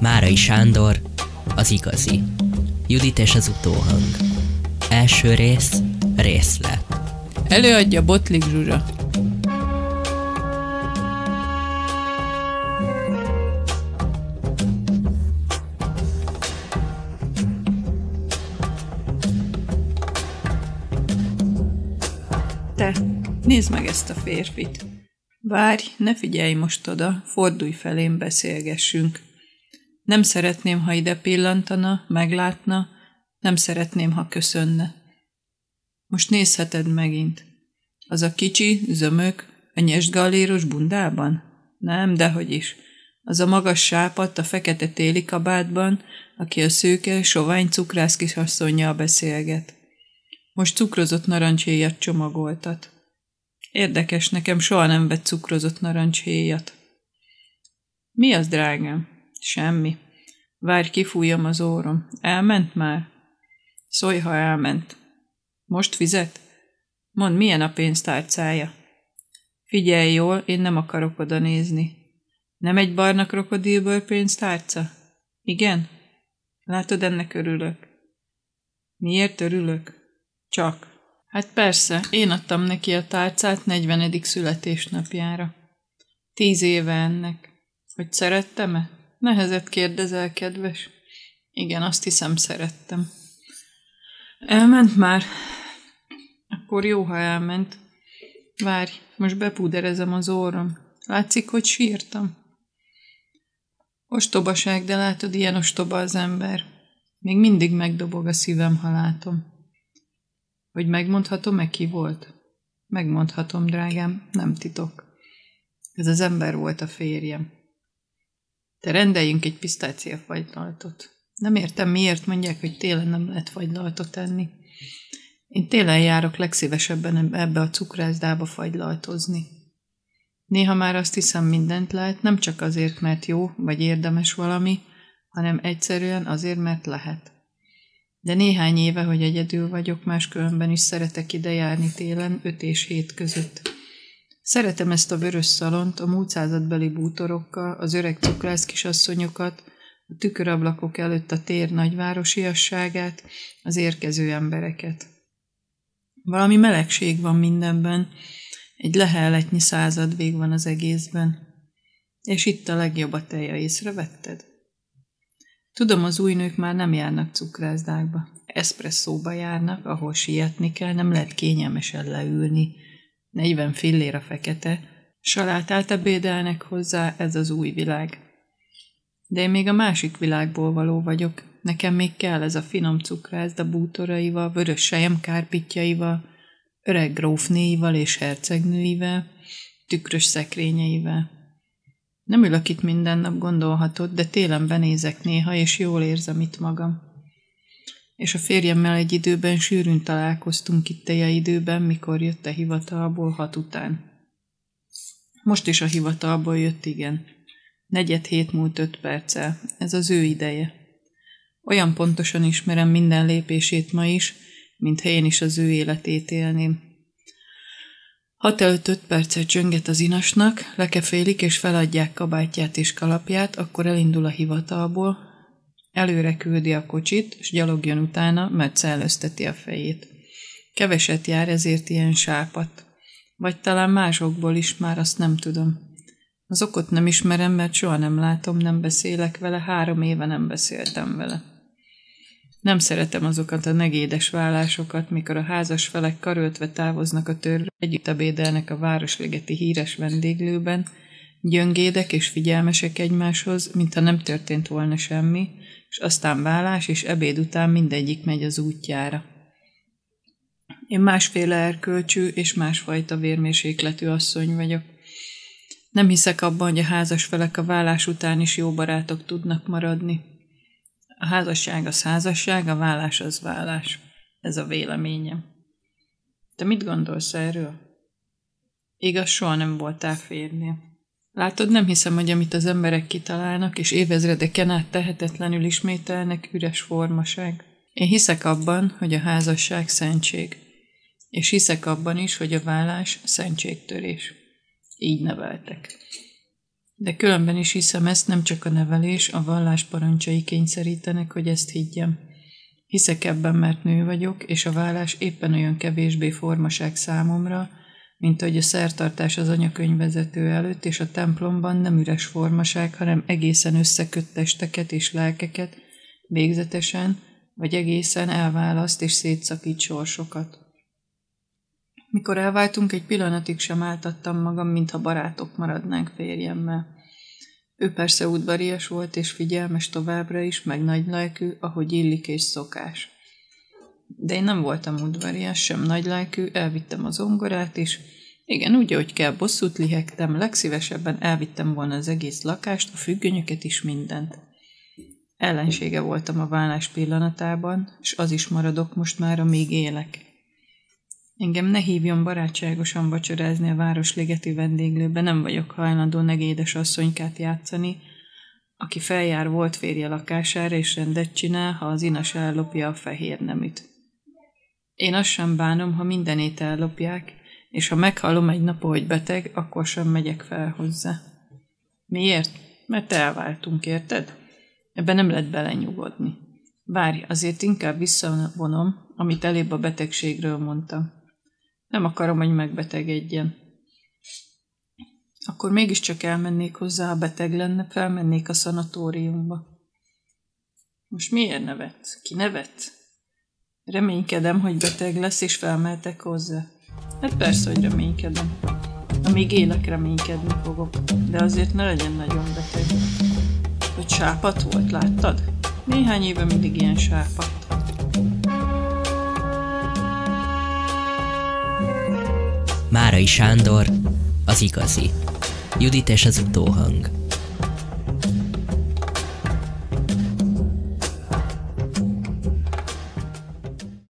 Márai Sándor, az igazi. Judit és az utóhang. Első rész, részlet. Előadja Botlik Zsuzsa. Te, nézd meg ezt a férfit. Várj, ne figyelj most oda, fordulj felém, beszélgessünk. Nem szeretném, ha ide pillantana, meglátna, nem szeretném, ha köszönne. Most nézheted megint. Az a kicsi, zömök, a nyesgalléros bundában? Nem, dehogy is. Az a magas sápat a fekete téli kabátban, aki a szőke, sovány cukrász kisasszonyjal beszélget. Most cukrozott narancshéjat csomagoltat. Érdekes, nekem soha nem vett cukrozott narancshéjat. Mi az, drágám? Semmi. Várj, kifújjam az órom. Elment már? Szólj, ha elment. Most fizet? Mondd, milyen a pénztárcája? Figyelj jól, én nem akarok oda nézni. Nem egy barna krokodilből pénztárca? Igen? Látod, ennek örülök. Miért örülök? Csak. Hát persze, én adtam neki a tárcát 40. születésnapjára. Tíz éve ennek. Hogy szerettem-e? Nehezet kérdezel, kedves. Igen, azt hiszem, szerettem. Elment már? Akkor jó, ha elment. Várj, most bepúderezem az orrom. Látszik, hogy sírtam. Ostobaság, de látod, ilyen ostoba az ember. Még mindig megdobog a szívem, ha látom. Hogy megmondhatom-e ki volt? Megmondhatom, drágám, nem titok. Ez az ember volt a férjem. Te rendeljünk egy pisztácia fagylaltot. Nem értem, miért mondják, hogy télen nem lehet fagylaltot enni. Én télen járok legszívesebben ebbe a cukrászdába fagylaltozni. Néha már azt hiszem mindent lehet, nem csak azért, mert jó vagy érdemes valami, hanem egyszerűen azért, mert lehet. De néhány éve, hogy egyedül vagyok, máskülönben is szeretek ide járni télen, 5 és 7 között. Szeretem ezt a vörös szalont, a múlt századbeli bútorokkal, az öreg cukrász kisasszonyokat, a tükörablakok előtt a tér nagyvárosiasságát, az érkező embereket. Valami melegség van mindenben, egy leheletnyi század vég van az egészben. És itt a legjobb a teja, észrevetted? Tudom, az új nők már nem járnak cukrászdákba. Eszpresszóba járnak, ahol sietni kell, nem lehet kényelmesen leülni. 40 fillér a fekete. Salátát ebédelnek hozzá, ez az új világ. De én még a másik világból való vagyok. Nekem még kell ez a finom cukrászda bútoraival, vörös sejem kárpitjaival, öreg grófnéival és hercegnőivel, tükrös szekrényeivel. Nem ülök itt minden nap, gondolhatod, de télen benézek néha, és jól érzem itt magam. És a férjemmel egy időben sűrűn találkoztunk itt teje időben, mikor jött a hivatalból hat után. Most is a hivatalból jött, igen. Negyed hét múlt öt perccel. Ez az ő ideje. Olyan pontosan ismerem minden lépését ma is, mintha én is az ő életét élném. Hat előtt öt percet csönget az inasnak, lekefélik és feladják kabátját és kalapját, akkor elindul a hivatalból, előre küldi a kocsit, és gyalogjon utána, mert szellőzteti a fejét. Keveset jár, ezért ilyen sápat. Vagy talán másokból is, már azt nem tudom. Az okot nem ismerem, mert soha nem látom, nem beszélek vele, három éve nem beszéltem vele. Nem szeretem azokat a negédes vállásokat, mikor a házas felek karöltve távoznak a törre, együtt ebédelnek a városligeti híres vendéglőben, gyöngédek és figyelmesek egymáshoz, mintha nem történt volna semmi, és aztán vállás és ebéd után mindegyik megy az útjára. Én másféle erkölcsű és másfajta vérmérsékletű asszony vagyok. Nem hiszek abban, hogy a házas felek a vállás után is jó barátok tudnak maradni. A házasság az házasság, a vállás az vállás. Ez a véleményem. Te mit gondolsz erről? Igaz, soha nem voltál férnél. Látod, nem hiszem, hogy amit az emberek kitalálnak, és évezredeken át tehetetlenül ismételnek, üres formaság. Én hiszek abban, hogy a házasság szentség. És hiszek abban is, hogy a vállás szentségtörés. Így neveltek. De különben is hiszem ezt, nem csak a nevelés, a vallás parancsai kényszerítenek, hogy ezt higgyem. Hiszek ebben, mert nő vagyok, és a vállás éppen olyan kevésbé formaság számomra, mint hogy a szertartás az anyakönyvvezető előtt, és a templomban nem üres formaság, hanem egészen összekött testeket és lelkeket, végzetesen, vagy egészen elválaszt és szétszakít sorsokat. Mikor elváltunk, egy pillanatig sem áltattam magam, mintha barátok maradnánk férjemmel. Ő persze udvarias volt és figyelmes továbbra is, meg nagy lelkű, ahogy illik és szokás. De én nem voltam udvarias, sem nagy lelkű, elvittem az ongorát is. Igen, úgy, hogy kell, bosszút lihegtem, legszívesebben elvittem volna az egész lakást, a függönyöket is mindent. Ellensége voltam a vállás pillanatában, és az is maradok most már, amíg élek. Engem ne hívjon barátságosan vacsorázni a Városligeti vendéglőbe, nem vagyok hajlandó negédes asszonykát játszani, aki feljár volt férje lakására és rendet csinál, ha az inas ellopja a fehér neműt. Én azt sem bánom, ha mindenét ellopják, és ha meghallom egy nap, hogy beteg, akkor sem megyek fel hozzá. Miért? Mert elváltunk, érted? Ebben nem lehet belenyugodni. Várj, azért inkább visszavonom, amit elébb a betegségről mondtam. Nem akarom, hogy megbetegedjen. Akkor mégiscsak elmennék hozzá, ha beteg lenne, felmennék a szanatóriumba. Most miért nevet? Ki nevet? Reménykedem, hogy beteg lesz, és felmeltek hozzá. Hát persze, hogy reménykedem. Amíg élek, reménykedni fogok. De azért ne legyen nagyon beteg. Hogy sápat volt, láttad? Néhány éve mindig ilyen sápat. Márai Sándor, az igazi. Judit és az utóhang.